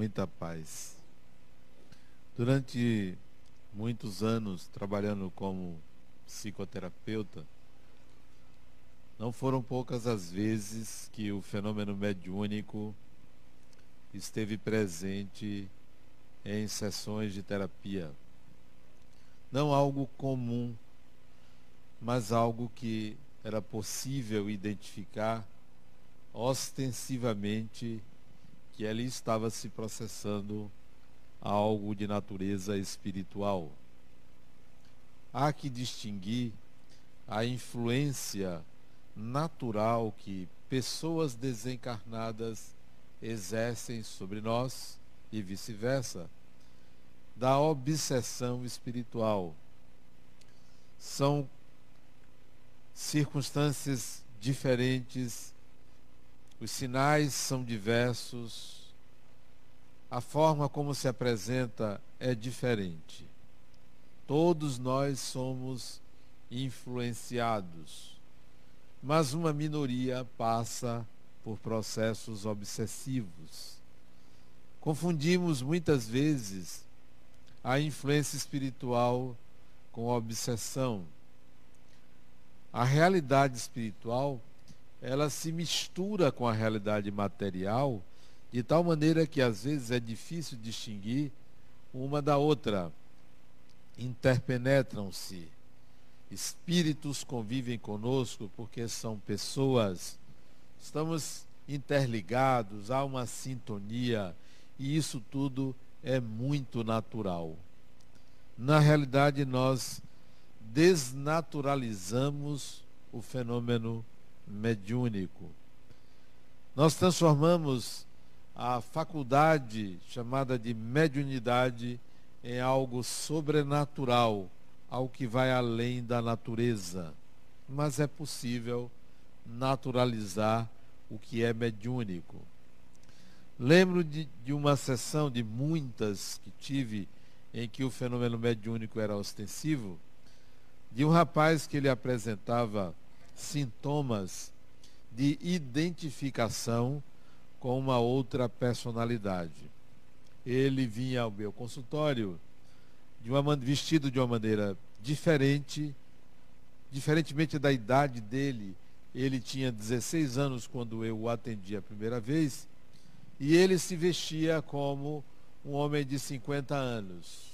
muita paz. Durante muitos anos trabalhando como psicoterapeuta, não foram poucas as vezes que o fenômeno mediúnico esteve presente em sessões de terapia. Não algo comum, mas algo que era possível identificar ostensivamente que ali estava se processando algo de natureza espiritual. Há que distinguir a influência natural que pessoas desencarnadas exercem sobre nós e vice-versa, da obsessão espiritual. São circunstâncias diferentes, os sinais são diversos, a forma como se apresenta é diferente. Todos nós somos influenciados, mas uma minoria passa por processos obsessivos. Confundimos muitas vezes a influência espiritual com a obsessão. A realidade espiritual, ela se mistura com a realidade material de tal maneira que às vezes é difícil distinguir uma da outra. Interpenetram-se. Espíritos convivem conosco porque são pessoas. Estamos interligados, há uma sintonia e isso tudo é muito natural. Na realidade, nós desnaturalizamos o fenômeno mediúnico. Nós transformamos a faculdade chamada de mediunidade em algo sobrenatural, algo que vai além da natureza. Mas é possível naturalizar o que é mediúnico. Lembro de, de uma sessão de muitas que tive em que o fenômeno mediúnico era ostensivo de um rapaz que ele apresentava sintomas de identificação com uma outra personalidade. Ele vinha ao meu consultório de uma, vestido de uma maneira diferente, diferentemente da idade dele. Ele tinha 16 anos quando eu o atendi a primeira vez, e ele se vestia como um homem de 50 anos.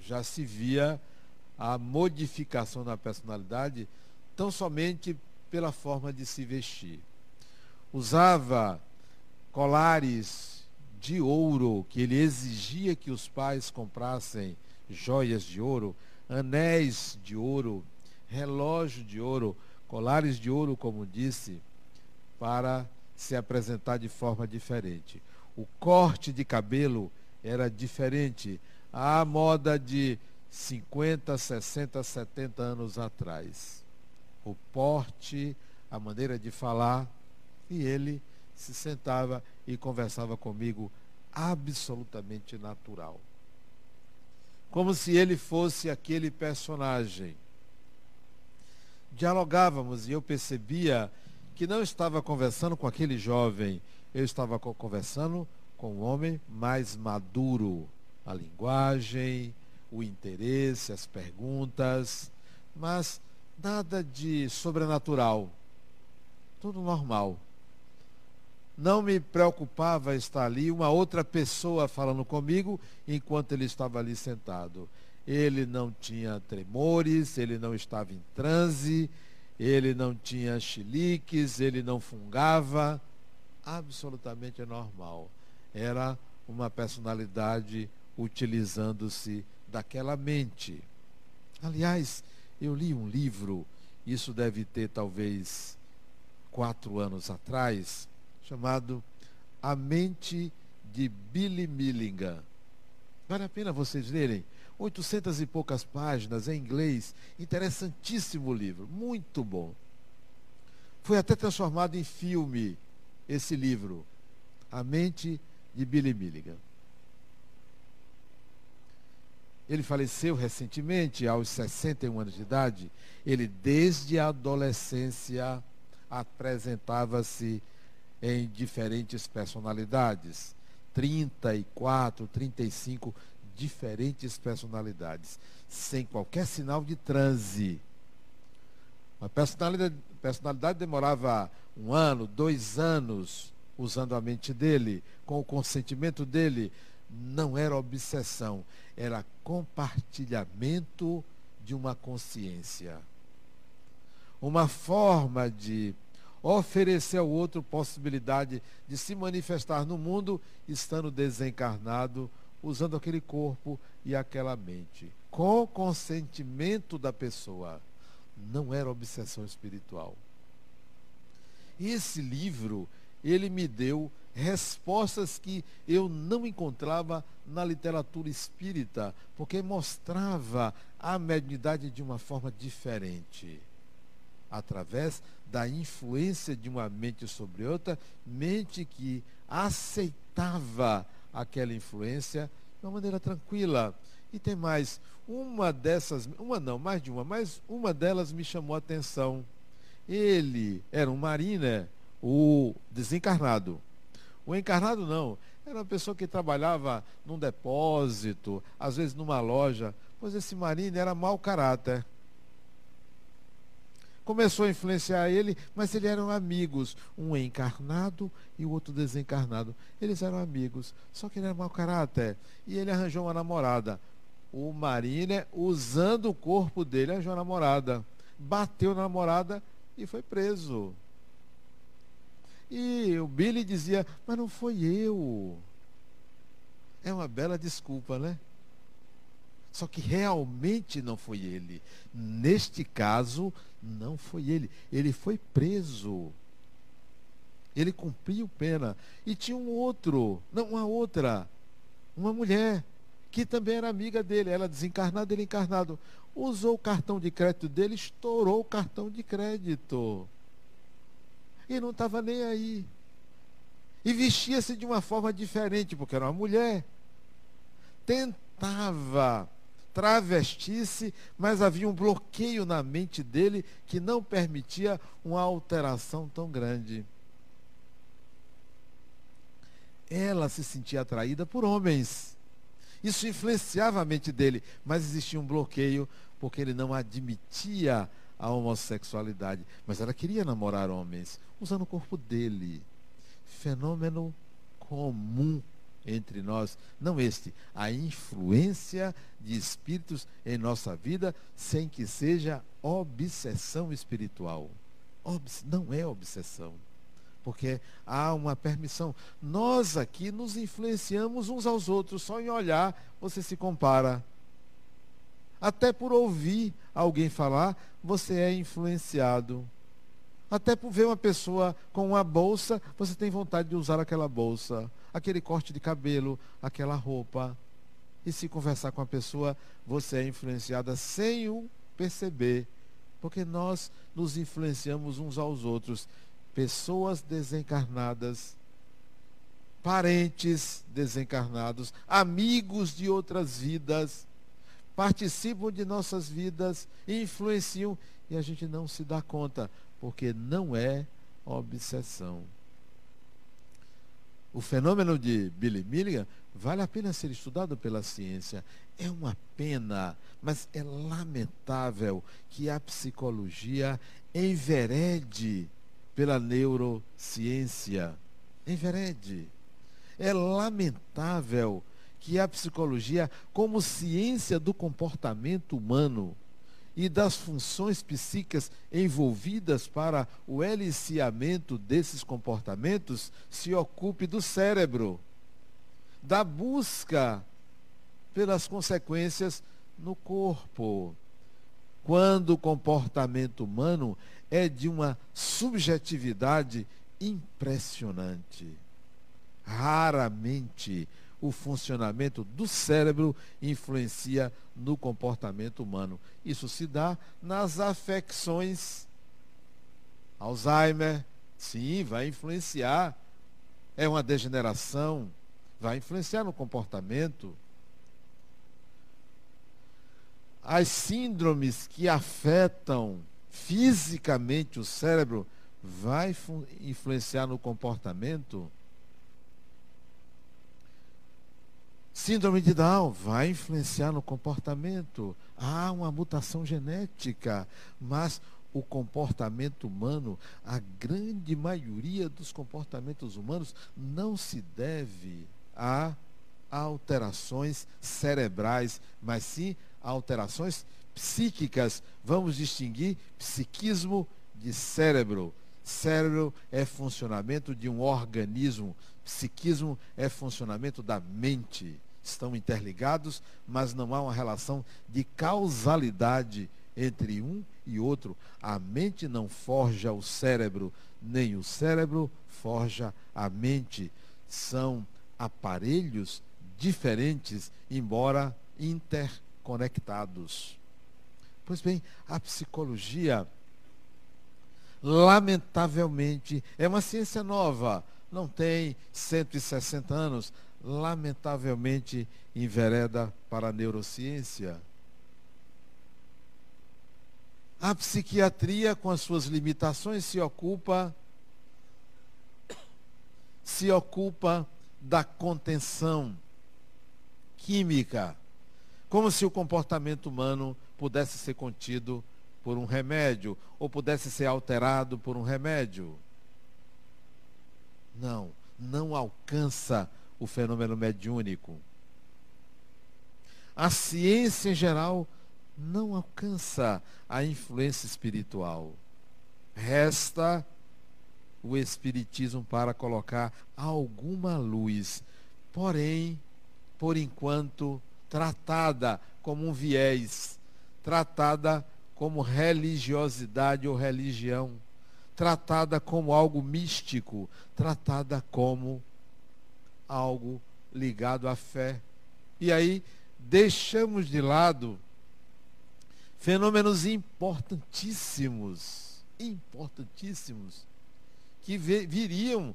Já se via a modificação na personalidade tão somente pela forma de se vestir. Usava colares de ouro que ele exigia que os pais comprassem joias de ouro, anéis de ouro, relógio de ouro, colares de ouro, como disse, para se apresentar de forma diferente. O corte de cabelo era diferente à moda de 50, 60, 70 anos atrás. O porte, a maneira de falar, e ele se sentava e conversava comigo absolutamente natural. Como se ele fosse aquele personagem. Dialogávamos e eu percebia que não estava conversando com aquele jovem, eu estava conversando com um homem mais maduro. A linguagem, o interesse, as perguntas, mas nada de sobrenatural. Tudo normal. Não me preocupava estar ali uma outra pessoa falando comigo enquanto ele estava ali sentado. Ele não tinha tremores, ele não estava em transe, ele não tinha chiliques, ele não fungava. Absolutamente normal. Era uma personalidade utilizando-se daquela mente. Aliás, eu li um livro, isso deve ter talvez quatro anos atrás, chamado A Mente de Billy Milligan. Vale a pena vocês lerem. Oitocentas e poucas páginas em inglês. Interessantíssimo livro. Muito bom. Foi até transformado em filme esse livro. A Mente de Billy Milligan. Ele faleceu recentemente, aos 61 anos de idade. Ele, desde a adolescência, apresentava-se em diferentes personalidades. 34, 35 diferentes personalidades, sem qualquer sinal de transe. A personalidade, personalidade demorava um ano, dois anos, usando a mente dele, com o consentimento dele. Não era obsessão, era compartilhamento de uma consciência. Uma forma de oferecer ao outro possibilidade de se manifestar no mundo estando desencarnado, usando aquele corpo e aquela mente, com consentimento da pessoa. Não era obsessão espiritual. Esse livro, ele me deu respostas que eu não encontrava na literatura espírita, porque mostrava a mediunidade de uma forma diferente através da influência de uma mente sobre outra, mente que aceitava aquela influência de uma maneira tranquila. E tem mais, uma dessas, uma não, mais de uma, mas uma delas me chamou a atenção. Ele era um marina, o desencarnado. O encarnado não, era uma pessoa que trabalhava num depósito, às vezes numa loja, pois esse marina era mau caráter começou a influenciar ele, mas eles eram amigos, um encarnado e o outro desencarnado. Eles eram amigos, só que ele era mau caráter. E ele arranjou uma namorada. O Mariner, usando o corpo dele, arranjou uma namorada. Bateu na namorada e foi preso. E o Billy dizia, mas não foi eu. É uma bela desculpa, né? Só que realmente não foi ele. Neste caso, não foi ele. Ele foi preso. Ele cumpriu pena. E tinha um outro, não, uma outra, uma mulher, que também era amiga dele. Ela desencarnada, ele encarnado. Usou o cartão de crédito dele, estourou o cartão de crédito. E não estava nem aí. E vestia-se de uma forma diferente, porque era uma mulher. Tentava travestisse, mas havia um bloqueio na mente dele que não permitia uma alteração tão grande. Ela se sentia atraída por homens. Isso influenciava a mente dele, mas existia um bloqueio porque ele não admitia a homossexualidade, mas ela queria namorar homens, usando o corpo dele. Fenômeno comum entre nós, não este, a influência de espíritos em nossa vida sem que seja obsessão espiritual. Obs não é obsessão, porque há uma permissão. Nós aqui nos influenciamos uns aos outros, só em olhar você se compara. Até por ouvir alguém falar, você é influenciado. Até por ver uma pessoa com uma bolsa, você tem vontade de usar aquela bolsa aquele corte de cabelo, aquela roupa. E se conversar com a pessoa, você é influenciada sem o perceber. Porque nós nos influenciamos uns aos outros. Pessoas desencarnadas, parentes desencarnados, amigos de outras vidas, participam de nossas vidas, influenciam e a gente não se dá conta, porque não é obsessão. O fenômeno de Billy Milligan vale a pena ser estudado pela ciência. É uma pena, mas é lamentável que a psicologia enverede pela neurociência. Enverede. É lamentável que a psicologia, como ciência do comportamento humano, e das funções psíquicas envolvidas para o eliciamento desses comportamentos se ocupe do cérebro, da busca pelas consequências no corpo. Quando o comportamento humano é de uma subjetividade impressionante. Raramente o funcionamento do cérebro influencia no comportamento humano. Isso se dá nas afecções. Alzheimer, sim, vai influenciar. É uma degeneração, vai influenciar no comportamento. As síndromes que afetam fisicamente o cérebro vai influenciar no comportamento Síndrome de Down vai influenciar no comportamento. Há uma mutação genética, mas o comportamento humano, a grande maioria dos comportamentos humanos não se deve a alterações cerebrais, mas sim a alterações psíquicas. Vamos distinguir psiquismo de cérebro. Cérebro é funcionamento de um organismo, psiquismo é funcionamento da mente. Estão interligados, mas não há uma relação de causalidade entre um e outro. A mente não forja o cérebro, nem o cérebro forja a mente. São aparelhos diferentes, embora interconectados. Pois bem, a psicologia lamentavelmente, é uma ciência nova, não tem 160 anos, lamentavelmente envereda para a neurociência. A psiquiatria, com as suas limitações, se ocupa se ocupa da contenção química, como se o comportamento humano pudesse ser contido por um remédio ou pudesse ser alterado por um remédio. Não, não alcança o fenômeno mediúnico. A ciência em geral não alcança a influência espiritual. Resta o espiritismo para colocar alguma luz, porém, por enquanto, tratada como um viés, tratada como religiosidade ou religião, tratada como algo místico, tratada como algo ligado à fé. E aí deixamos de lado fenômenos importantíssimos, importantíssimos, que viriam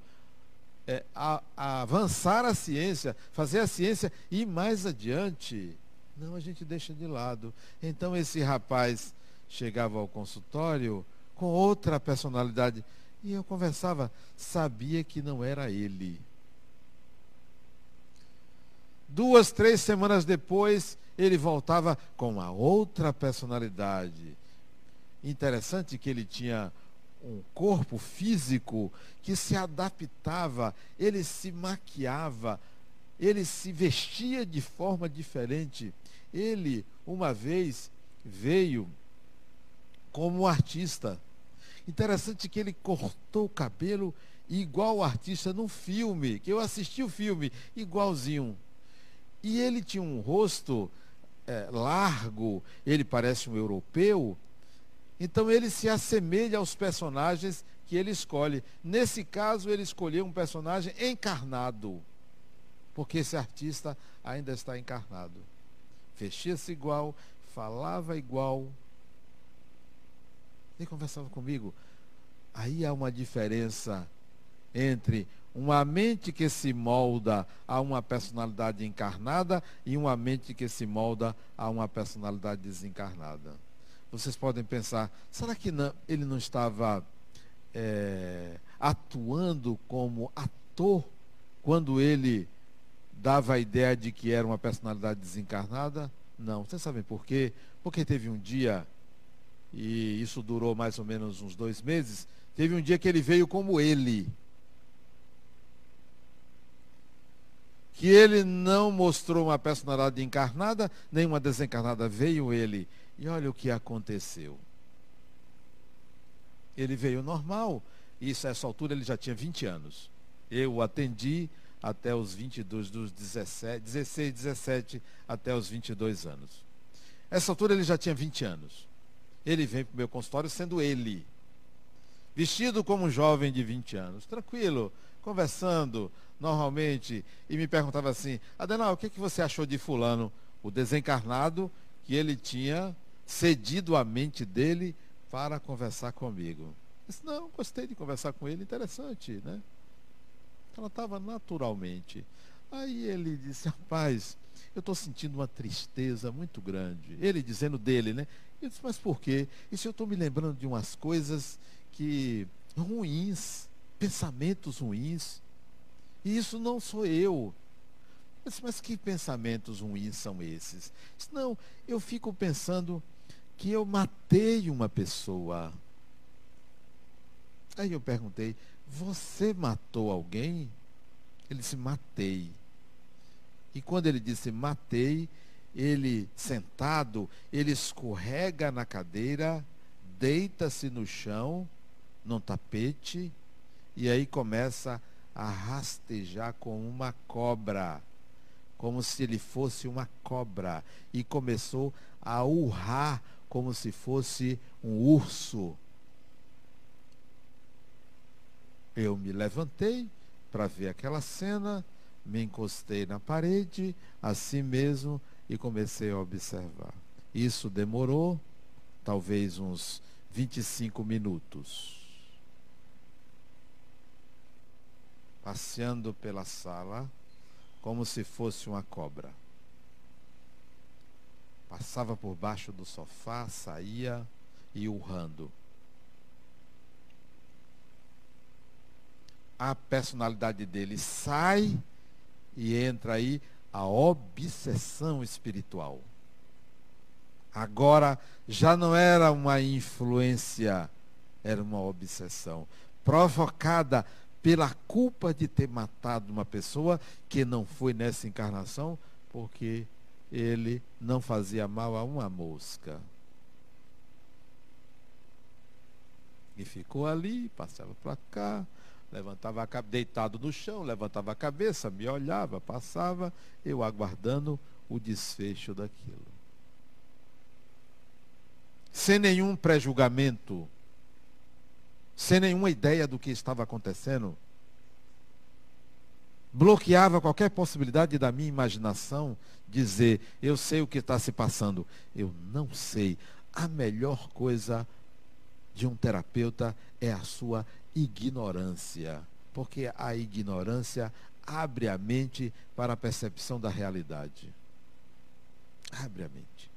é, a, a avançar a ciência, fazer a ciência ir mais adiante. Não, a gente deixa de lado. Então esse rapaz chegava ao consultório com outra personalidade. E eu conversava, sabia que não era ele. Duas, três semanas depois, ele voltava com uma outra personalidade. Interessante que ele tinha um corpo físico que se adaptava, ele se maquiava, ele se vestia de forma diferente. Ele, uma vez, veio como artista. Interessante que ele cortou o cabelo igual o artista num filme, que eu assisti o filme, igualzinho. E ele tinha um rosto é, largo, ele parece um europeu, então ele se assemelha aos personagens que ele escolhe. Nesse caso, ele escolheu um personagem encarnado, porque esse artista ainda está encarnado. Vestia-se igual, falava igual, nem conversava comigo. Aí há uma diferença entre uma mente que se molda a uma personalidade encarnada e uma mente que se molda a uma personalidade desencarnada. Vocês podem pensar, será que não, ele não estava é, atuando como ator quando ele dava a ideia de que era uma personalidade desencarnada? Não. Vocês sabem por quê? Porque teve um dia e isso durou mais ou menos uns dois meses, teve um dia que ele veio como ele. Que ele não mostrou uma personalidade encarnada, nem uma desencarnada, veio ele. E olha o que aconteceu. Ele veio normal, isso a essa altura ele já tinha 20 anos. Eu o atendi até os 22, dos 17, 16, 17 até os 22 anos. Essa altura ele já tinha 20 anos. Ele vem para o meu consultório sendo ele. Vestido como um jovem de 20 anos. Tranquilo, conversando normalmente. E me perguntava assim, Adenal, o que, que você achou de fulano? O desencarnado que ele tinha cedido a mente dele para conversar comigo. Disse, não, gostei de conversar com ele, interessante, né? Ela estava naturalmente. Aí ele disse, rapaz, eu estou sentindo uma tristeza muito grande. Ele dizendo dele, né? Eu disse, mas por quê? Isso eu estou me lembrando de umas coisas que ruins, pensamentos ruins. E isso não sou eu. disse, mas que pensamentos ruins são esses? Disse, não, eu fico pensando que eu matei uma pessoa. Aí eu perguntei, você matou alguém? Ele disse, matei. E quando ele disse matei, ele sentado, ele escorrega na cadeira, deita-se no chão, num tapete, e aí começa a rastejar como uma cobra, como se ele fosse uma cobra, e começou a urrar como se fosse um urso. Eu me levantei para ver aquela cena, me encostei na parede, assim mesmo, e comecei a observar. Isso demorou talvez uns 25 minutos. Passeando pela sala, como se fosse uma cobra. Passava por baixo do sofá, saía e urrando. a personalidade dele sai e entra aí a obsessão espiritual. Agora já não era uma influência, era uma obsessão provocada pela culpa de ter matado uma pessoa que não foi nessa encarnação, porque ele não fazia mal a uma mosca. E ficou ali, passava para cá, levantava a cabeça, deitado no chão, levantava a cabeça, me olhava, passava, eu aguardando o desfecho daquilo. Sem nenhum pré-julgamento, sem nenhuma ideia do que estava acontecendo, bloqueava qualquer possibilidade da minha imaginação dizer, eu sei o que está se passando. Eu não sei. A melhor coisa de um terapeuta é a sua ignorância, porque a ignorância abre a mente para a percepção da realidade. Abre a mente.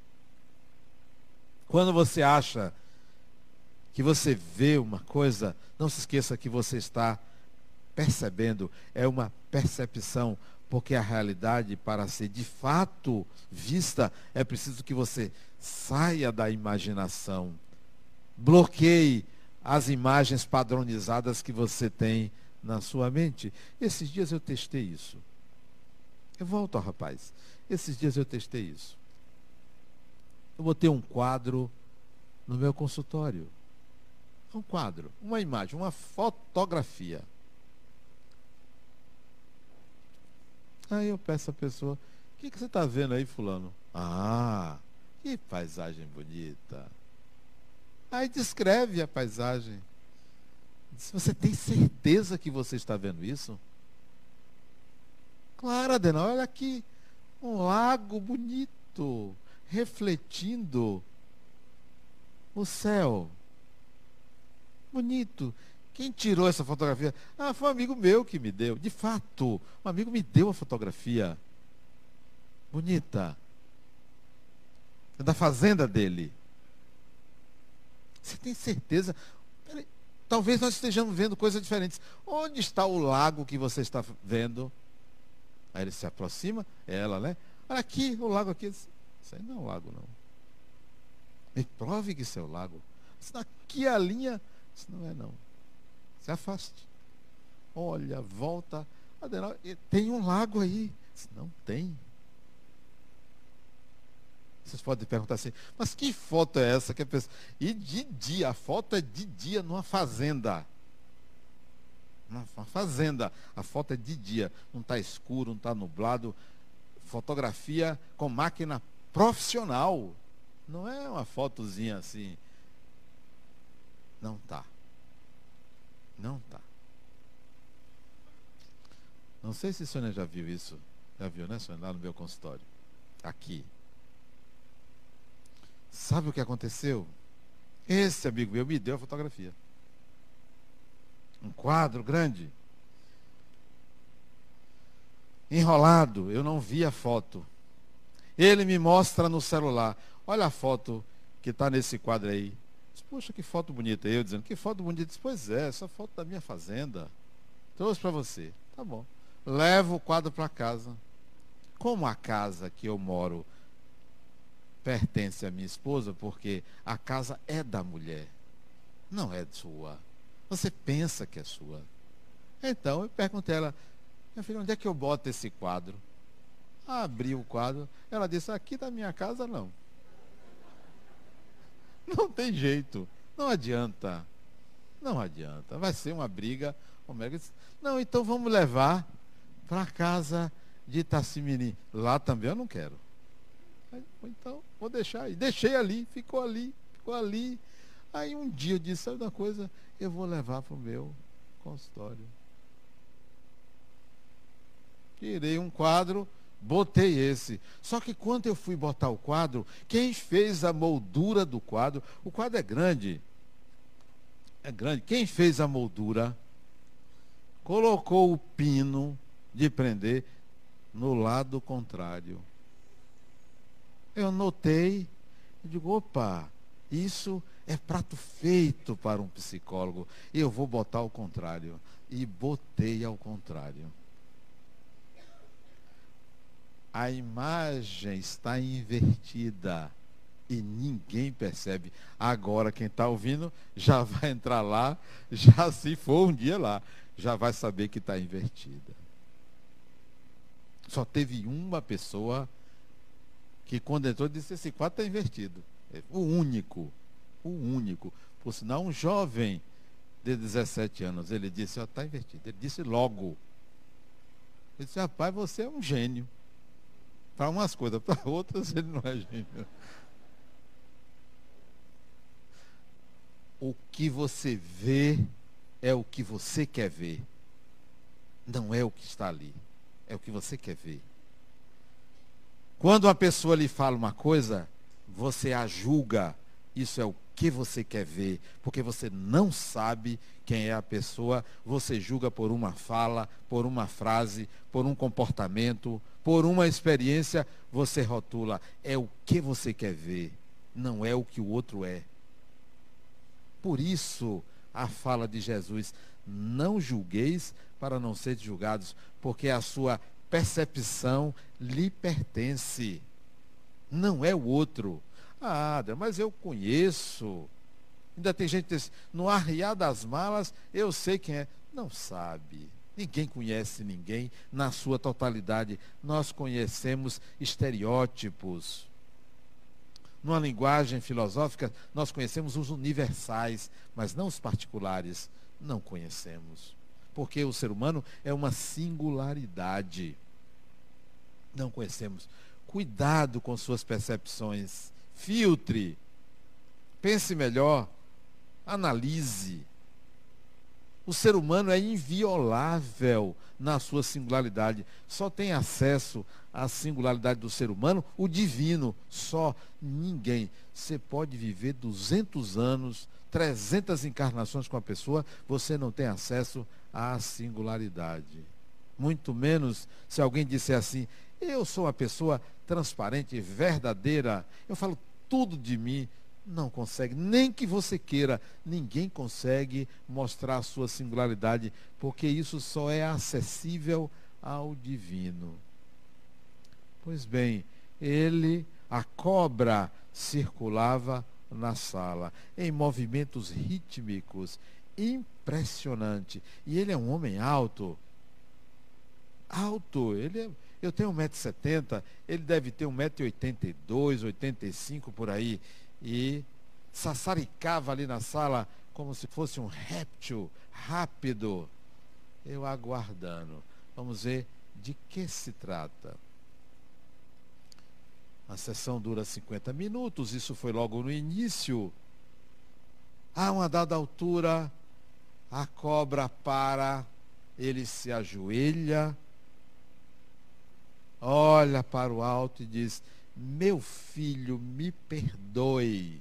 Quando você acha que você vê uma coisa, não se esqueça que você está percebendo, é uma percepção, porque a realidade, para ser de fato vista, é preciso que você saia da imaginação, bloqueie as imagens padronizadas que você tem na sua mente. Esses dias eu testei isso. Eu volto rapaz. Esses dias eu testei isso. Eu botei um quadro no meu consultório. Um quadro, uma imagem, uma fotografia. Aí eu peço à pessoa, o que, que você está vendo aí, fulano? Ah, que paisagem bonita. Aí descreve a paisagem. Diz, você tem certeza que você está vendo isso? Claro, Adena, olha aqui. Um lago bonito, refletindo o céu. Bonito. Quem tirou essa fotografia? Ah, foi um amigo meu que me deu. De fato, um amigo me deu a fotografia. Bonita. É da fazenda dele. Você tem certeza? Peraí, talvez nós estejamos vendo coisas diferentes. Onde está o lago que você está vendo? Aí ele se aproxima, é ela, né? Olha aqui, o lago aqui. Isso aí não é um lago, não. Me prove que isso é o lago. Aqui a linha. Isso não é, não. Se afaste. Olha, volta. Adenal, tem um lago aí. Isso não tem. Vocês podem perguntar assim, mas que foto é essa que a pessoa. E de dia, a foto é de dia numa fazenda. Uma fazenda. A foto é de dia. Não está escuro, não está nublado. Fotografia com máquina profissional. Não é uma fotozinha assim. Não tá. Não tá. Não sei se a Sônia já viu isso. Já viu, né, Sônia? Lá no meu consultório. Aqui. Sabe o que aconteceu? Esse amigo meu me deu a fotografia. Um quadro grande. Enrolado, eu não vi a foto. Ele me mostra no celular. Olha a foto que está nesse quadro aí. Diz, Poxa, que foto bonita. Eu dizendo, que foto bonita. Diz, pois é, essa foto da minha fazenda. Trouxe para você. Tá bom. Levo o quadro para casa. como a casa que eu moro pertence à minha esposa, porque a casa é da mulher, não é sua. Você pensa que é sua. Então eu perguntei a ela, minha filha, onde é que eu boto esse quadro? Abri o quadro, ela disse, aqui da minha casa não. Não tem jeito, não adianta. Não adianta, vai ser uma briga. Não, então vamos levar para casa de Itacimirim. Lá também eu não quero. Então, vou deixar aí. Deixei ali, ficou ali, ficou ali. Aí um dia eu disse, sabe uma coisa? Eu vou levar para o meu consultório. Tirei um quadro, botei esse. Só que quando eu fui botar o quadro, quem fez a moldura do quadro, o quadro é grande. É grande. Quem fez a moldura, colocou o pino de prender no lado contrário. Eu notei, digo, opa, isso é prato feito para um psicólogo. Eu vou botar ao contrário. E botei ao contrário. A imagem está invertida e ninguém percebe. Agora, quem está ouvindo já vai entrar lá, já se for um dia lá, já vai saber que está invertida. Só teve uma pessoa que quando entrou disse, esse quadro está invertido. É o único, o único. Por sinal, um jovem de 17 anos, ele disse, está invertido. Ele disse logo. Ele disse, rapaz, você é um gênio. Para umas coisas, para outras ele não é gênio. O que você vê é o que você quer ver. Não é o que está ali. É o que você quer ver. Quando uma pessoa lhe fala uma coisa, você a julga. Isso é o que você quer ver, porque você não sabe quem é a pessoa, você julga por uma fala, por uma frase, por um comportamento, por uma experiência, você rotula. É o que você quer ver, não é o que o outro é. Por isso, a fala de Jesus: não julgueis para não ser julgados, porque a sua percepção lhe pertence. Não é o outro. Ah, mas eu conheço. Ainda tem gente que diz, no arriar das malas, eu sei quem é. Não sabe. Ninguém conhece ninguém na sua totalidade. Nós conhecemos estereótipos. Numa linguagem filosófica, nós conhecemos os universais, mas não os particulares. Não conhecemos porque o ser humano é uma singularidade. Não conhecemos. Cuidado com suas percepções. Filtre. Pense melhor. Analise. O ser humano é inviolável na sua singularidade. Só tem acesso à singularidade do ser humano o divino. Só ninguém. Você pode viver 200 anos, 300 encarnações com a pessoa, você não tem acesso à singularidade. Muito menos se alguém disser assim: eu sou uma pessoa transparente, verdadeira, eu falo tudo de mim. Não consegue, nem que você queira, ninguém consegue mostrar a sua singularidade, porque isso só é acessível ao divino. Pois bem, ele, a cobra, circulava na sala, em movimentos rítmicos, impressionante. E ele é um homem alto. Alto. Ele é, eu tenho 1,70m, ele deve ter 1,82m, 85 por aí. E sassaricava ali na sala como se fosse um réptil rápido. Eu aguardando. Vamos ver de que se trata. A sessão dura 50 minutos, isso foi logo no início. A uma dada altura, a cobra para, ele se ajoelha, olha para o alto e diz: Meu filho, me perdoe.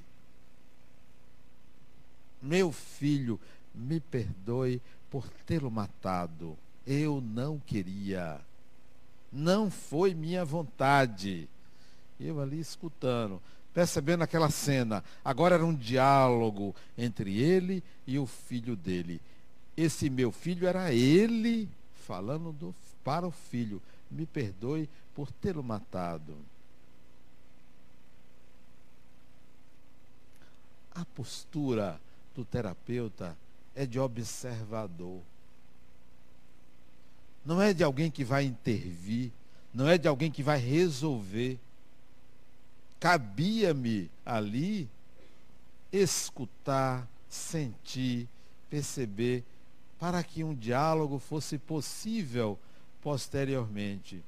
Meu filho, me perdoe por tê-lo matado. Eu não queria. Não foi minha vontade. Eu ali escutando percebendo aquela cena. Agora era um diálogo entre ele e o filho dele. Esse meu filho era ele falando do, para o filho. Me perdoe por tê-lo matado. A postura do terapeuta é de observador. Não é de alguém que vai intervir, não é de alguém que vai resolver. Cabia-me ali escutar, sentir, perceber, para que um diálogo fosse possível posteriormente.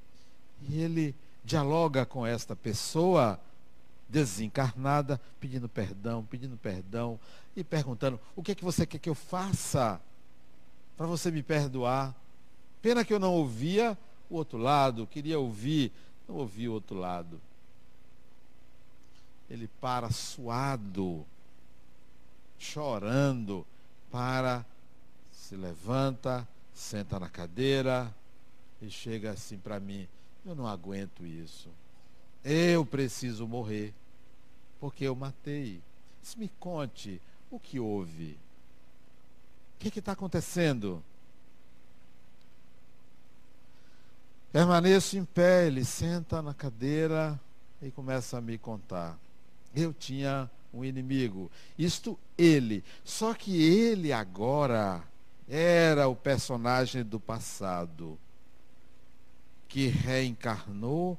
E ele dialoga com esta pessoa desencarnada, pedindo perdão, pedindo perdão e perguntando: o que é que você quer que eu faça para você me perdoar? Pena que eu não ouvia o outro lado, queria ouvir, não ouvi o outro lado. Ele para suado, chorando, para, se levanta, senta na cadeira e chega assim para mim: eu não aguento isso. Eu preciso morrer, porque eu matei. Me conte o que houve. O que está acontecendo? Permaneço em pé, ele senta na cadeira e começa a me contar. Eu tinha um inimigo. Isto ele. Só que ele agora era o personagem do passado que reencarnou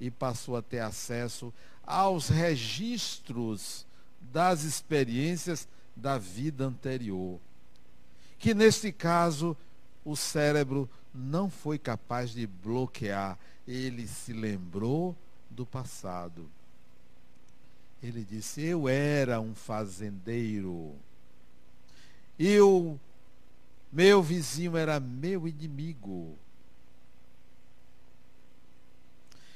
e passou a ter acesso aos registros das experiências da vida anterior. Que neste caso o cérebro não foi capaz de bloquear, ele se lembrou do passado. Ele disse: Eu era um fazendeiro. E o meu vizinho era meu inimigo.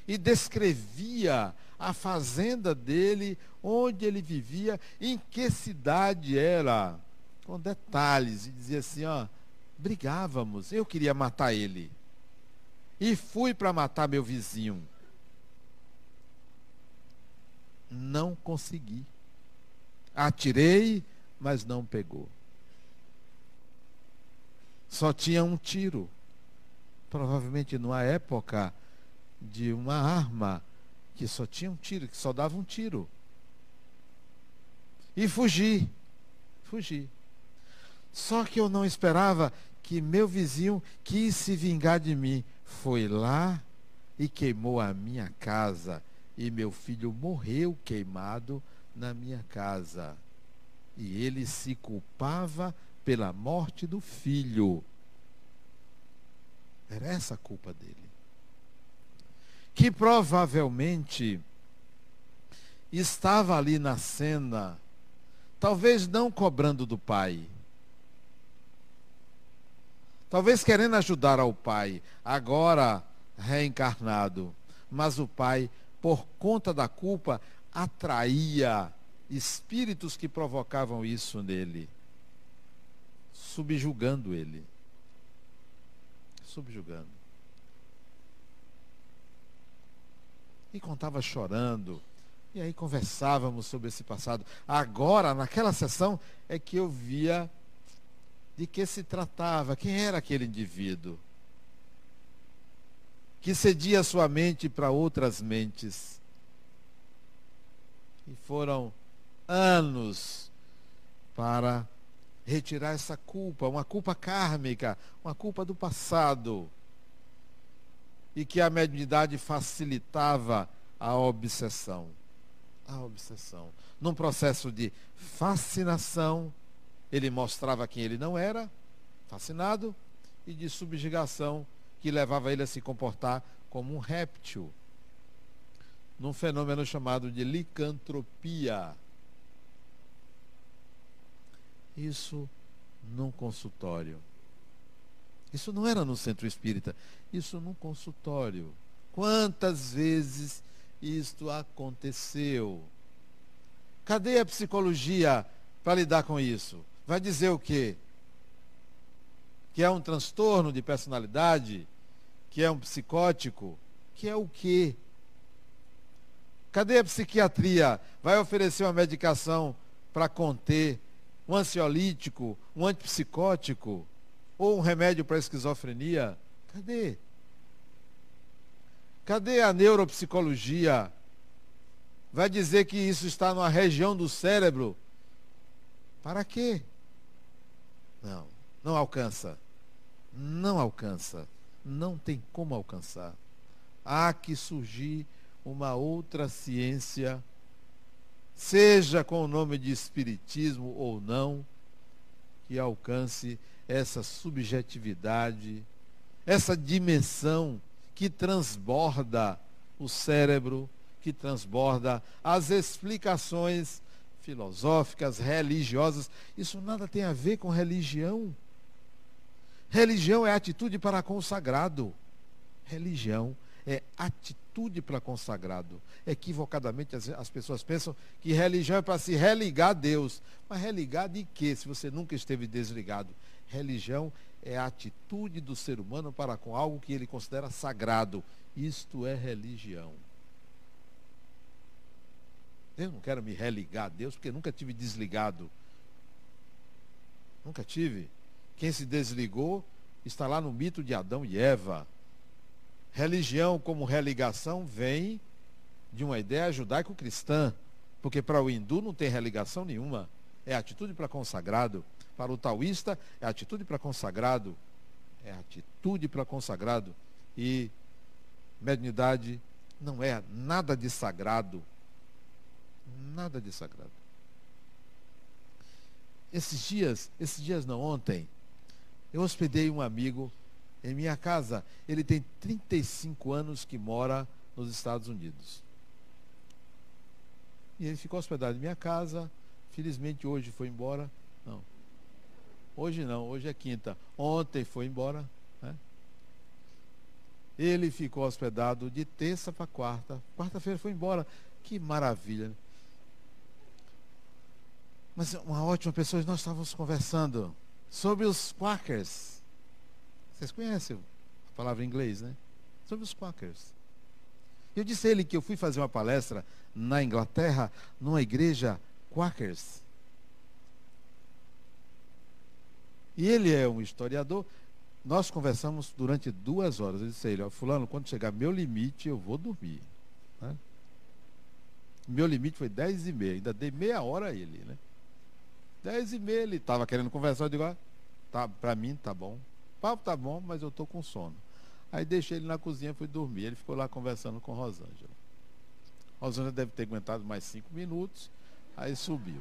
E descrevia a fazenda dele, onde ele vivia, em que cidade era, com detalhes, e dizia assim, ó, brigávamos, eu queria matar ele. E fui para matar meu vizinho. Não consegui. Atirei, mas não pegou. Só tinha um tiro. Provavelmente numa época de uma arma que só tinha um tiro, que só dava um tiro. E fugi. Fugi. Só que eu não esperava que meu vizinho quis se vingar de mim. Foi lá e queimou a minha casa. E meu filho morreu queimado na minha casa. E ele se culpava pela morte do filho. Era essa a culpa dele que provavelmente estava ali na cena, talvez não cobrando do pai, talvez querendo ajudar ao pai, agora reencarnado, mas o pai, por conta da culpa, atraía espíritos que provocavam isso nele, subjugando ele. Subjugando. e contava chorando. E aí conversávamos sobre esse passado. Agora, naquela sessão, é que eu via de que se tratava, quem era aquele indivíduo que cedia sua mente para outras mentes. E foram anos para retirar essa culpa, uma culpa kármica, uma culpa do passado e que a mediunidade facilitava a obsessão. A obsessão. Num processo de fascinação, ele mostrava quem ele não era, fascinado, e de subjugação, que levava ele a se comportar como um réptil. Num fenômeno chamado de licantropia. Isso num consultório. Isso não era no centro espírita, isso num consultório. Quantas vezes isto aconteceu? Cadê a psicologia para lidar com isso? Vai dizer o quê? Que é um transtorno de personalidade? Que é um psicótico? Que é o quê? Cadê a psiquiatria? Vai oferecer uma medicação para conter um ansiolítico, um antipsicótico? Ou um remédio para esquizofrenia? Cadê? Cadê a neuropsicologia? Vai dizer que isso está numa região do cérebro. Para quê? Não, não alcança. Não alcança. Não tem como alcançar. Há que surgir uma outra ciência, seja com o nome de espiritismo ou não, que alcance essa subjetividade, essa dimensão que transborda o cérebro, que transborda as explicações filosóficas, religiosas. Isso nada tem a ver com religião. Religião é atitude para consagrado. Religião é atitude para consagrado. Equivocadamente as, as, pessoas pensam que religião é para se religar a Deus. Mas religar de quê, se você nunca esteve desligado? Religião é a atitude do ser humano para com algo que ele considera sagrado. Isto é religião. Eu não quero me religar a Deus, porque nunca tive desligado. Nunca tive. Quem se desligou está lá no mito de Adão e Eva. Religião como religação vem de uma ideia judaico-cristã, porque para o hindu não tem religação nenhuma. É atitude para consagrado. Para o taoísta é atitude para consagrado. É atitude para consagrado. E mediunidade não é nada de sagrado. Nada de sagrado. Esses dias, esses dias não, ontem, eu hospedei um amigo em minha casa. Ele tem 35 anos que mora nos Estados Unidos. E ele ficou hospedado em minha casa. Felizmente hoje foi embora. Não. Hoje não, hoje é quinta. Ontem foi embora. Né? Ele ficou hospedado de terça para quarta. Quarta-feira foi embora. Que maravilha. Né? Mas uma ótima pessoa, nós estávamos conversando sobre os Quakers. Vocês conhecem a palavra em inglês, né? Sobre os Quakers. Eu disse a ele que eu fui fazer uma palestra na Inglaterra, numa igreja Quakers. E ele é um historiador. Nós conversamos durante duas horas. Eu disse a ele, ó, fulano, quando chegar meu limite, eu vou dormir. Né? Meu limite foi dez e meia. Ainda dei meia hora a ele, né? Dez e meia, ele estava querendo conversar. Eu digo, ah, tá, para mim tá bom papo tá bom, mas eu estou com sono. Aí deixei ele na cozinha fui dormir. Ele ficou lá conversando com Rosângela. Rosângela deve ter aguentado mais cinco minutos. Aí subiu.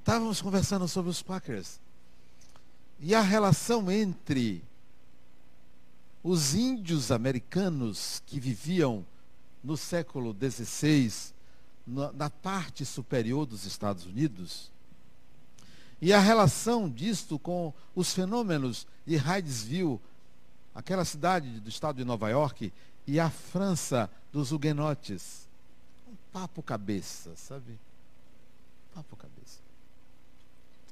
Estávamos conversando sobre os Quakers. E a relação entre os índios americanos que viviam no século XVI, na parte superior dos Estados Unidos, e a relação disto com os fenômenos de Hydesville, aquela cidade do estado de Nova York, e a França dos huguenotes. Um papo cabeça, sabe? Papo cabeça.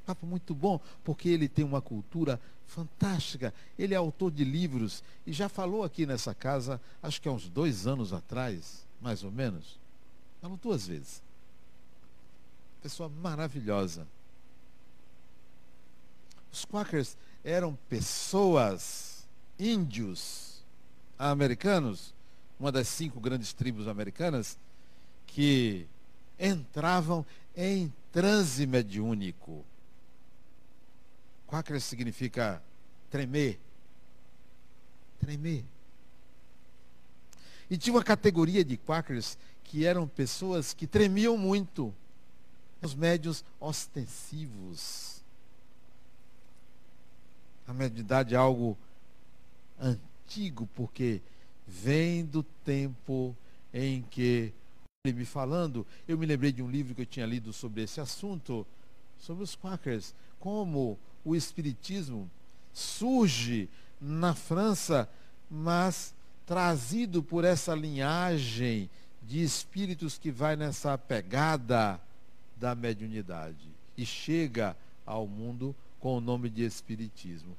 Papo muito bom, porque ele tem uma cultura fantástica. Ele é autor de livros e já falou aqui nessa casa, acho que há uns dois anos atrás, mais ou menos. Falou duas vezes. Pessoa maravilhosa. Os Quakers eram pessoas, índios americanos, uma das cinco grandes tribos americanas, que entravam em transe mediúnico. Quaker significa tremer. Tremer. E tinha uma categoria de Quakers que eram pessoas que tremiam muito. Os médios ostensivos a mediunidade é algo antigo, porque vem do tempo em que ele me falando, eu me lembrei de um livro que eu tinha lido sobre esse assunto, sobre os Quakers, como o Espiritismo surge na França, mas trazido por essa linhagem de espíritos que vai nessa pegada da mediunidade e chega ao mundo com o nome de Espiritismo.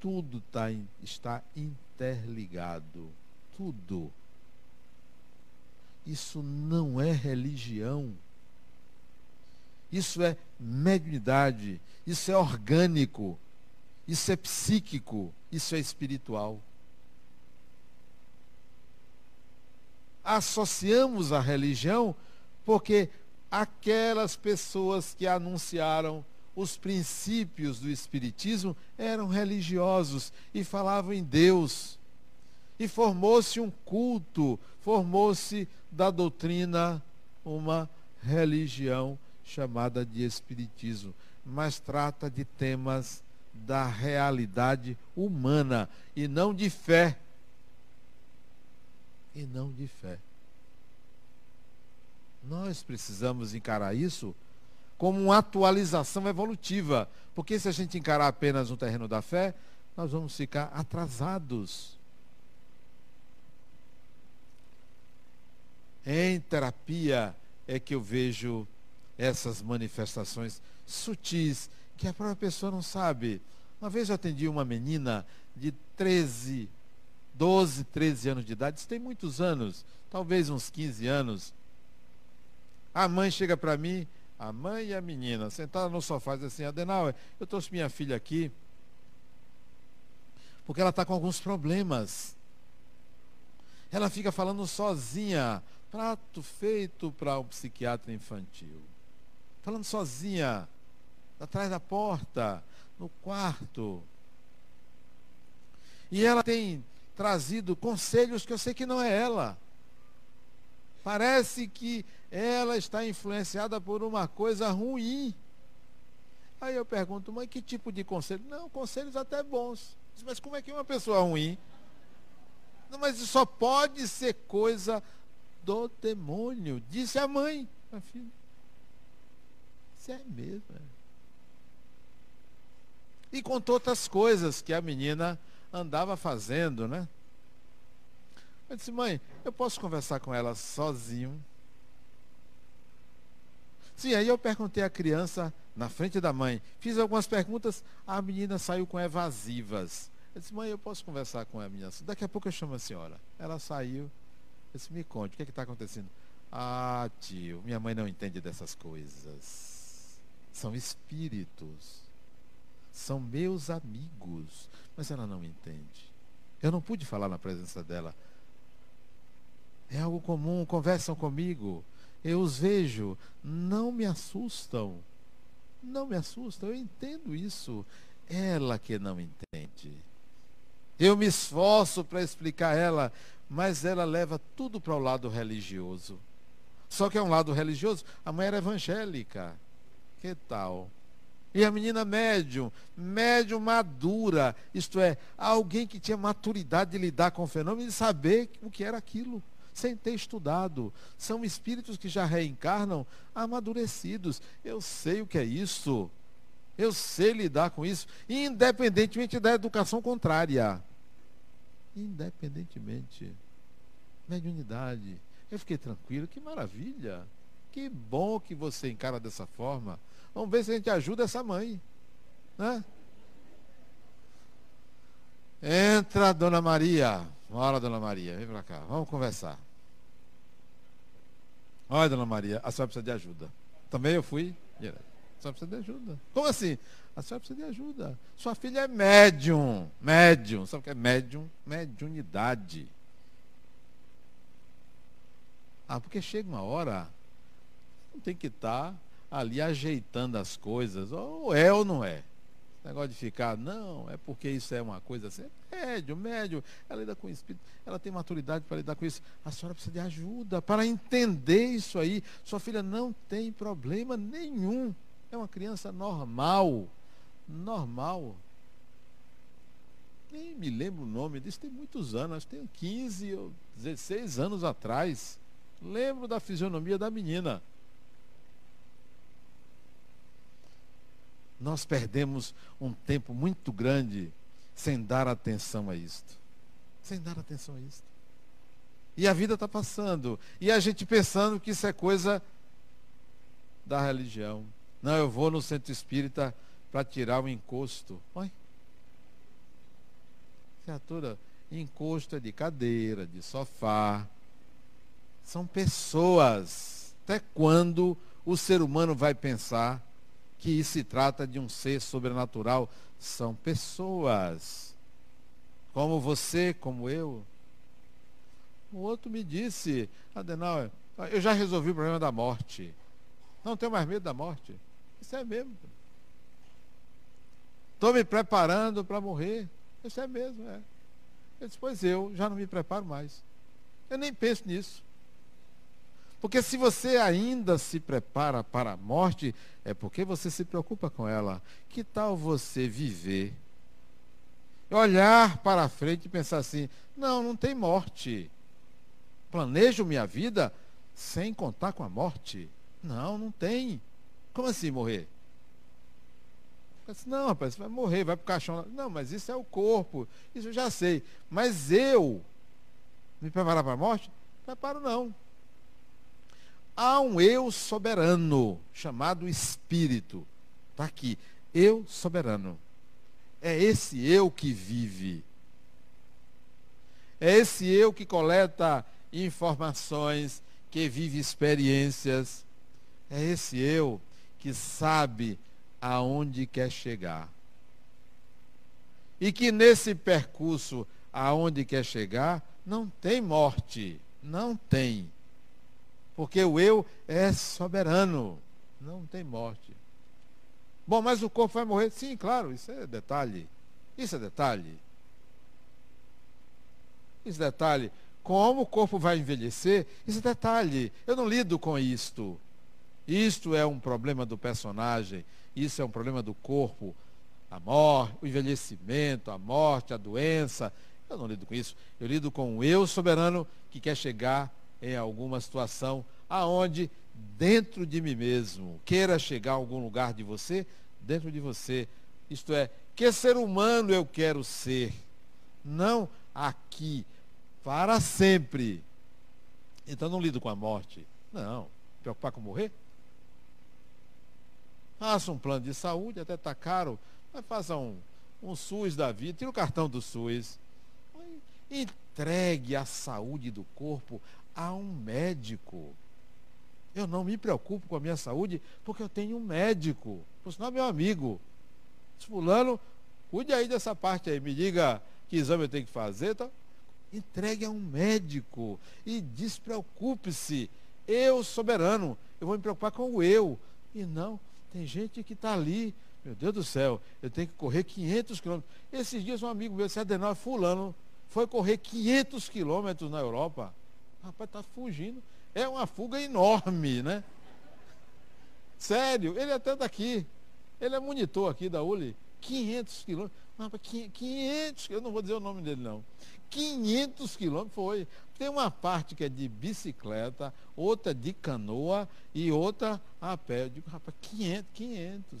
Tudo tá, está interligado. Tudo. Isso não é religião. Isso é mediunidade. Isso é orgânico. isso é psíquico, isso é espiritual. Associamos a religião porque aquelas pessoas que anunciaram os princípios do Espiritismo eram religiosos e falavam em Deus. E formou-se um culto, formou-se da doutrina uma religião chamada de Espiritismo, mas trata de temas da realidade humana e não de fé. E não de fé. Nós precisamos encarar isso como uma atualização evolutiva, porque se a gente encarar apenas no terreno da fé, nós vamos ficar atrasados. Em terapia é que eu vejo essas manifestações sutis que a própria pessoa não sabe. Uma vez eu atendi uma menina de 13, 12, 13 anos de idade, isso tem muitos anos, talvez uns 15 anos. A mãe chega para mim, a mãe e a menina, sentada no sofá, diz assim, Adenauer, eu trouxe minha filha aqui, porque ela está com alguns problemas. Ela fica falando sozinha, prato feito para um psiquiatra infantil. Falando sozinha atrás da porta, no quarto. E ela tem trazido conselhos que eu sei que não é ela. Parece que ela está influenciada por uma coisa ruim. Aí eu pergunto, mãe, que tipo de conselho? Não, conselhos até bons. Mas como é que uma pessoa ruim? Não, mas isso só pode ser coisa do demônio, disse a mãe. Meu filho, isso é mesmo. É. E contou outras coisas que a menina andava fazendo, né? Eu disse, mãe, eu posso conversar com ela sozinho? Sim, aí eu perguntei à criança na frente da mãe. Fiz algumas perguntas, a menina saiu com evasivas. Eu disse, mãe, eu posso conversar com a menina? Daqui a pouco eu chamo a senhora. Ela saiu. Eu disse, me conte, o que é está acontecendo? Ah, tio, minha mãe não entende dessas coisas. São espíritos são meus amigos. Mas ela não entende. Eu não pude falar na presença dela. É algo comum, conversam comigo. Eu os vejo, não me assustam. Não me assustam, eu entendo isso. Ela que não entende. Eu me esforço para explicar ela, mas ela leva tudo para o lado religioso. Só que é um lado religioso. A mãe era evangélica. Que tal? E a menina médium, médium madura, isto é, alguém que tinha maturidade de lidar com o fenômeno e saber o que era aquilo, sem ter estudado. São espíritos que já reencarnam amadurecidos. Eu sei o que é isso. Eu sei lidar com isso, independentemente da educação contrária. Independentemente. Mediunidade. Eu fiquei tranquilo, que maravilha. Que bom que você encara dessa forma. Vamos ver se a gente ajuda essa mãe. Né? Entra Dona Maria. Bora, Dona Maria, vem para cá. Vamos conversar. Olha, Dona Maria, a senhora precisa de ajuda. Também eu fui. A senhora precisa de ajuda. Como assim? A senhora precisa de ajuda. Sua filha é médium. Médium. Sabe o que é médium? Mediunidade. Ah, porque chega uma hora, não tem que estar tá ali ajeitando as coisas, ou é ou não é. Esse negócio de ficar, não, é porque isso é uma coisa assim, é médio, médio, ela lida com o espírito, ela tem maturidade para lidar com isso. A senhora precisa de ajuda para entender isso aí. Sua filha não tem problema nenhum. É uma criança normal. Normal. Nem me lembro o nome disso, tem muitos anos, acho que tem 15 ou 16 anos atrás. Lembro da fisionomia da menina. Nós perdemos um tempo muito grande sem dar atenção a isto. Sem dar atenção a isto. E a vida está passando. E a gente pensando que isso é coisa da religião. Não, eu vou no centro espírita para tirar o encosto. Oi? Criatura, encosto é de cadeira, de sofá. São pessoas. Até quando o ser humano vai pensar que se trata de um ser sobrenatural. São pessoas. Como você, como eu. O outro me disse, Adenauer, eu já resolvi o problema da morte. Não tenho mais medo da morte. Isso é mesmo. Estou me preparando para morrer. Isso é mesmo, é. Eu disse, pois eu já não me preparo mais. Eu nem penso nisso. Porque se você ainda se prepara para a morte, é porque você se preocupa com ela. Que tal você viver? Olhar para frente e pensar assim: não, não tem morte. Planejo minha vida sem contar com a morte. Não, não tem. Como assim morrer? Não, rapaz, você vai morrer, vai para o caixão. Não, mas isso é o corpo. Isso eu já sei. Mas eu me preparar para a morte? Preparo não. Há um eu soberano, chamado Espírito. Está aqui. Eu soberano. É esse eu que vive. É esse eu que coleta informações, que vive experiências. É esse eu que sabe aonde quer chegar. E que nesse percurso aonde quer chegar, não tem morte. Não tem. Porque o eu é soberano. Não tem morte. Bom, mas o corpo vai morrer? Sim, claro, isso é detalhe. Isso é detalhe. Isso é detalhe. Como o corpo vai envelhecer? Isso é detalhe. Eu não lido com isto. Isto é um problema do personagem. Isso é um problema do corpo. A morte, o envelhecimento, a morte, a doença. Eu não lido com isso. Eu lido com o eu soberano que quer chegar em alguma situação aonde dentro de mim mesmo queira chegar a algum lugar de você, dentro de você. Isto é, que ser humano eu quero ser? Não aqui, para sempre. Então não lido com a morte. Não. Preocupar com morrer? Faça um plano de saúde, até está caro, mas faça um, um SUS da vida, tira o cartão do SUS. Entregue a saúde do corpo a um médico. Eu não me preocupo com a minha saúde porque eu tenho um médico. Por sinal, meu amigo. Fulano, cuide aí dessa parte aí. Me diga que exame eu tenho que fazer. Tá? Entregue a um médico. E despreocupe-se. Eu, soberano, eu vou me preocupar com o eu. E não tem gente que está ali, meu Deus do céu, eu tenho que correr 500 quilômetros. Esses dias um amigo meu, esse Adenal fulano, foi correr 500 quilômetros na Europa. Rapaz, está fugindo. É uma fuga enorme, né? Sério, ele é até daqui. Ele é monitor aqui da ULI. 500 quilômetros. 500, eu não vou dizer o nome dele não. 500 quilômetros foi. Tem uma parte que é de bicicleta, outra de canoa e outra a pé. Eu digo, rapaz, 500, 500.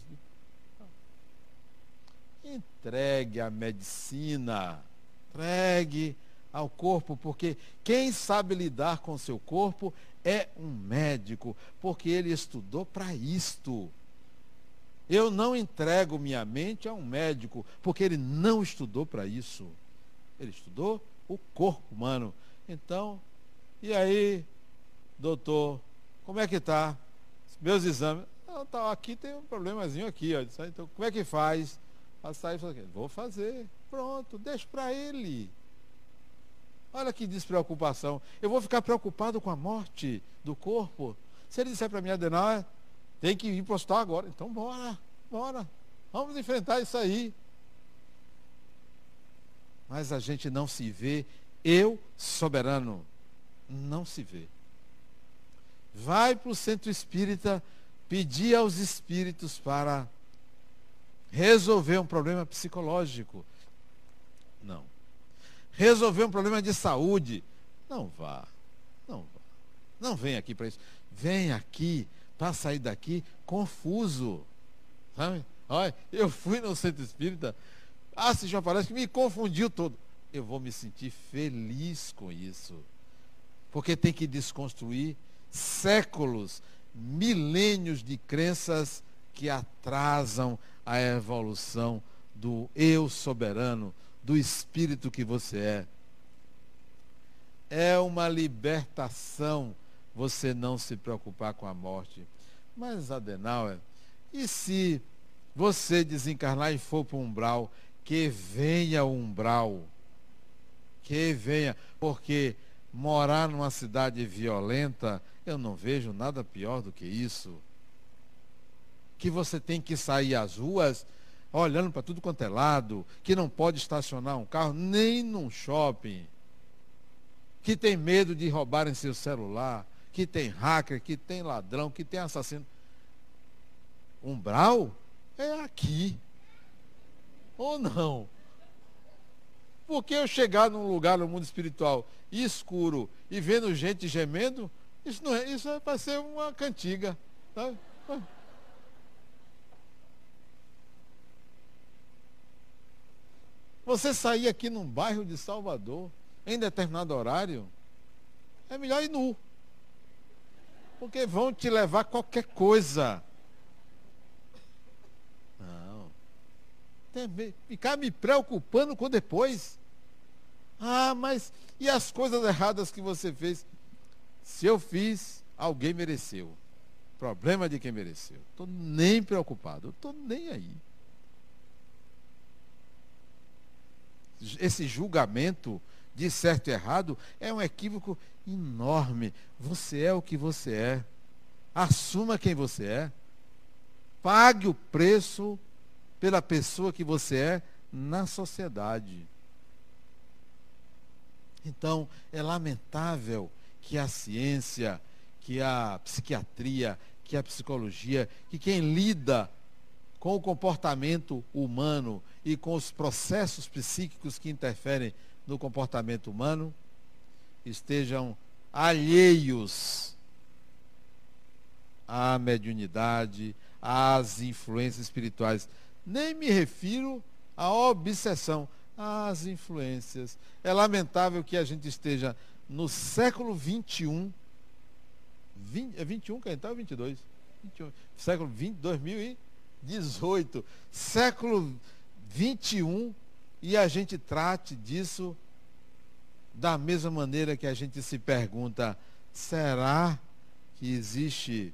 Entregue a medicina, entregue ao corpo, porque quem sabe lidar com seu corpo é um médico, porque ele estudou para isto. Eu não entrego minha mente a um médico, porque ele não estudou para isso. Ele estudou o corpo humano. Então, e aí, doutor, como é que está? Meus exames. Ah, tá, aqui tem um problemazinho aqui, ó. Então, como é que faz? Passar e falar, vou fazer. Pronto, deixa para ele. Olha que despreocupação. Eu vou ficar preocupado com a morte do corpo. Se ele disser para mim, Adenauer, tem que ir para agora. Então bora, bora. Vamos enfrentar isso aí. Mas a gente não se vê eu soberano. Não se vê. Vai para o centro espírita pedir aos espíritos para resolver um problema psicológico. Não. Resolver um problema de saúde. Não vá. Não vá. Não vem aqui para isso. Vem aqui para sair daqui confuso. Sabe? Olha, eu fui no centro espírita, ah, se já parece que me confundiu todo eu vou me sentir feliz com isso. Porque tem que desconstruir séculos, milênios de crenças que atrasam a evolução do eu soberano, do espírito que você é. É uma libertação você não se preocupar com a morte. Mas, Adenauer, E se você desencarnar e for para o umbral, que venha o umbral. Que venha. Porque morar numa cidade violenta, eu não vejo nada pior do que isso. Que você tem que sair às ruas olhando para tudo quanto é lado, que não pode estacionar um carro nem num shopping, que tem medo de roubarem seu celular, que tem hacker, que tem ladrão, que tem assassino. Umbral é aqui. Ou não? Porque eu chegar num lugar no mundo espiritual escuro e vendo gente gemendo, isso não é, isso é para ser uma cantiga. Sabe? Você sair aqui num bairro de Salvador, em determinado horário, é melhor ir nu. Porque vão te levar qualquer coisa. Não. Ficar me preocupando com depois. Ah, mas e as coisas erradas que você fez? Se eu fiz, alguém mereceu. Problema de quem mereceu. Estou nem preocupado. Estou nem aí. Esse julgamento de certo e errado é um equívoco enorme. Você é o que você é. Assuma quem você é. Pague o preço pela pessoa que você é na sociedade. Então, é lamentável que a ciência, que a psiquiatria, que a psicologia, que quem lida com o comportamento humano e com os processos psíquicos que interferem no comportamento humano estejam alheios à mediunidade, às influências espirituais. Nem me refiro à obsessão, às influências. É lamentável que a gente esteja no século 21. 20, é 21 que está ou 22? 21, século 20, 2018. Século 21 e a gente trate disso da mesma maneira que a gente se pergunta: será que existe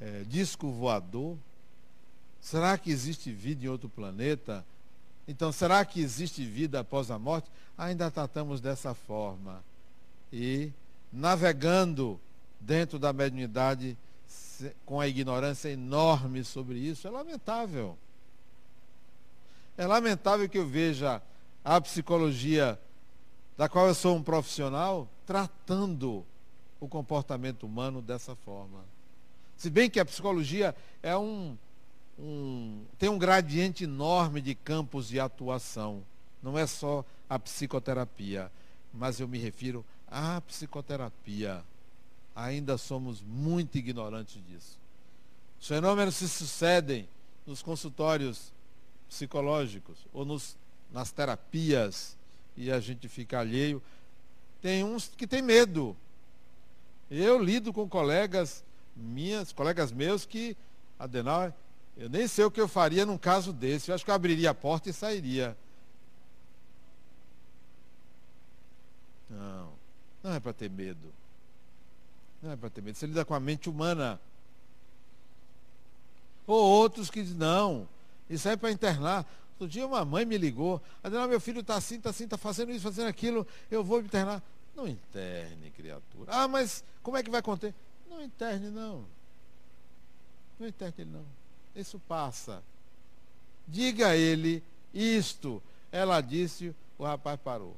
é, disco voador? Será que existe vida em outro planeta? Então, será que existe vida após a morte? Ainda tratamos dessa forma. E navegando dentro da mediunidade com a ignorância enorme sobre isso, é lamentável. É lamentável que eu veja a psicologia, da qual eu sou um profissional, tratando o comportamento humano dessa forma. Se bem que a psicologia é um, um, tem um gradiente enorme de campos de atuação. Não é só a psicoterapia, mas eu me refiro à psicoterapia. Ainda somos muito ignorantes disso. Os fenômenos se sucedem nos consultórios psicológicos ou nos, nas terapias e a gente fica alheio. Tem uns que tem medo. Eu lido com colegas minhas, colegas meus que, Adenauer, eu nem sei o que eu faria num caso desse. Eu acho que eu abriria a porta e sairia. Não, não é para ter medo. Não é para ter medo. Você lida com a mente humana. Ou outros que dizem, não, isso é para internar. Outro dia uma mãe me ligou, Adenal, meu filho está assim, está assim, está fazendo isso, fazendo aquilo, eu vou internar. Não interne, criatura. Ah, mas como é que vai conter? Não interne, não. Não interne não. Isso passa. Diga a ele isto. Ela disse, o rapaz parou.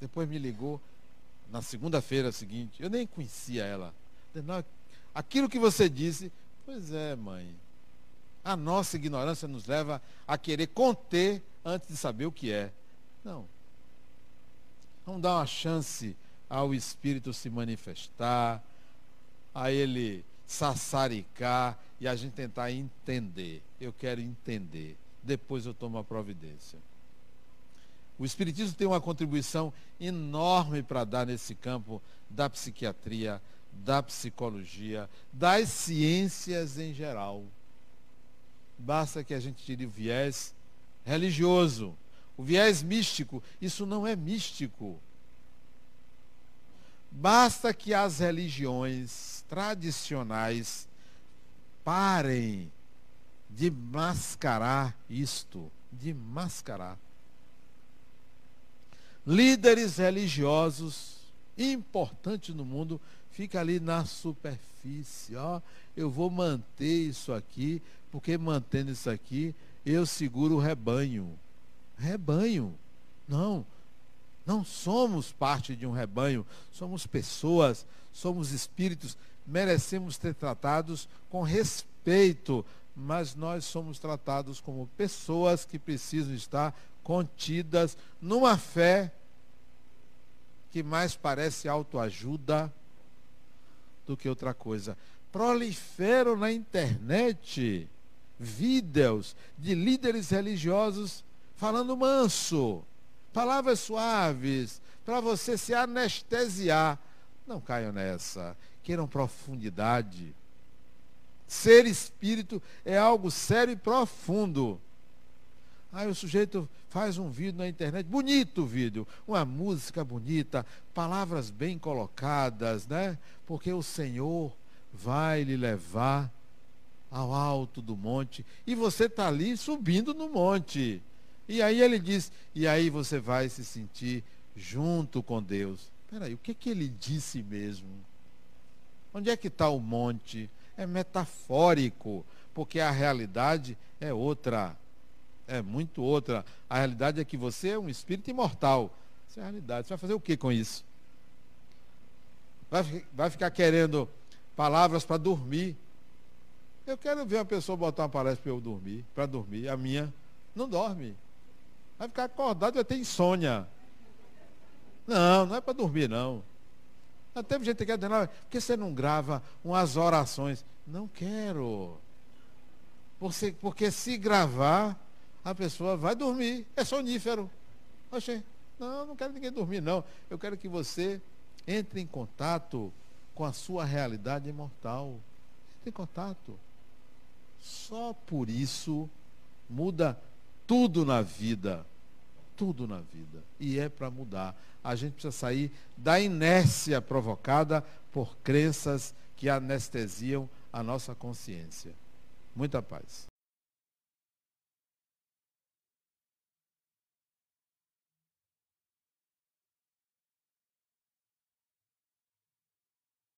Depois me ligou na segunda-feira seguinte. Eu nem conhecia ela. Aquilo que você disse, pois é, mãe. A nossa ignorância nos leva a querer conter antes de saber o que é. Não. Vamos dar uma chance ao Espírito se manifestar, a ele sassaricar e a gente tentar entender. Eu quero entender. Depois eu tomo a providência. O Espiritismo tem uma contribuição enorme para dar nesse campo da psiquiatria, da psicologia, das ciências em geral. Basta que a gente tire o viés religioso, o viés místico. Isso não é místico. Basta que as religiões tradicionais parem de mascarar isto, de mascarar. Líderes religiosos importantes no mundo fica ali na superfície, ó, eu vou manter isso aqui, porque mantendo isso aqui, eu seguro o rebanho. Rebanho. Não. Não somos parte de um rebanho, somos pessoas, somos espíritos, merecemos ser tratados com respeito, mas nós somos tratados como pessoas que precisam estar contidas numa fé que mais parece autoajuda do que outra coisa. Proliferam na internet vídeos de líderes religiosos falando manso, palavras suaves, para você se anestesiar. Não caiam nessa. Queiram profundidade. Ser espírito é algo sério e profundo. Aí o sujeito faz um vídeo na internet, bonito vídeo, uma música bonita, palavras bem colocadas, né? Porque o Senhor vai lhe levar ao alto do monte e você está ali subindo no monte. E aí ele diz, e aí você vai se sentir junto com Deus. Espera aí, o que, que ele disse mesmo? Onde é que está o monte? É metafórico, porque a realidade é outra. É muito outra. A realidade é que você é um espírito imortal. Essa é a realidade. Você vai fazer o que com isso? Vai, vai ficar querendo palavras para dormir. Eu quero ver uma pessoa botar uma palestra para eu dormir, para dormir. A minha não dorme. Vai ficar acordado, vai ter insônia. Não, não é para dormir, não. Teve gente que quer dizer, por que você não grava umas orações? Não quero. Você, porque se gravar, a pessoa vai dormir. É sonífero. Oxê, não, não quero ninguém dormir, não. Eu quero que você entre em contato com a sua realidade imortal. Entre em contato. Só por isso muda tudo na vida. Tudo na vida. E é para mudar. A gente precisa sair da inércia provocada por crenças que anestesiam a nossa consciência. Muita paz.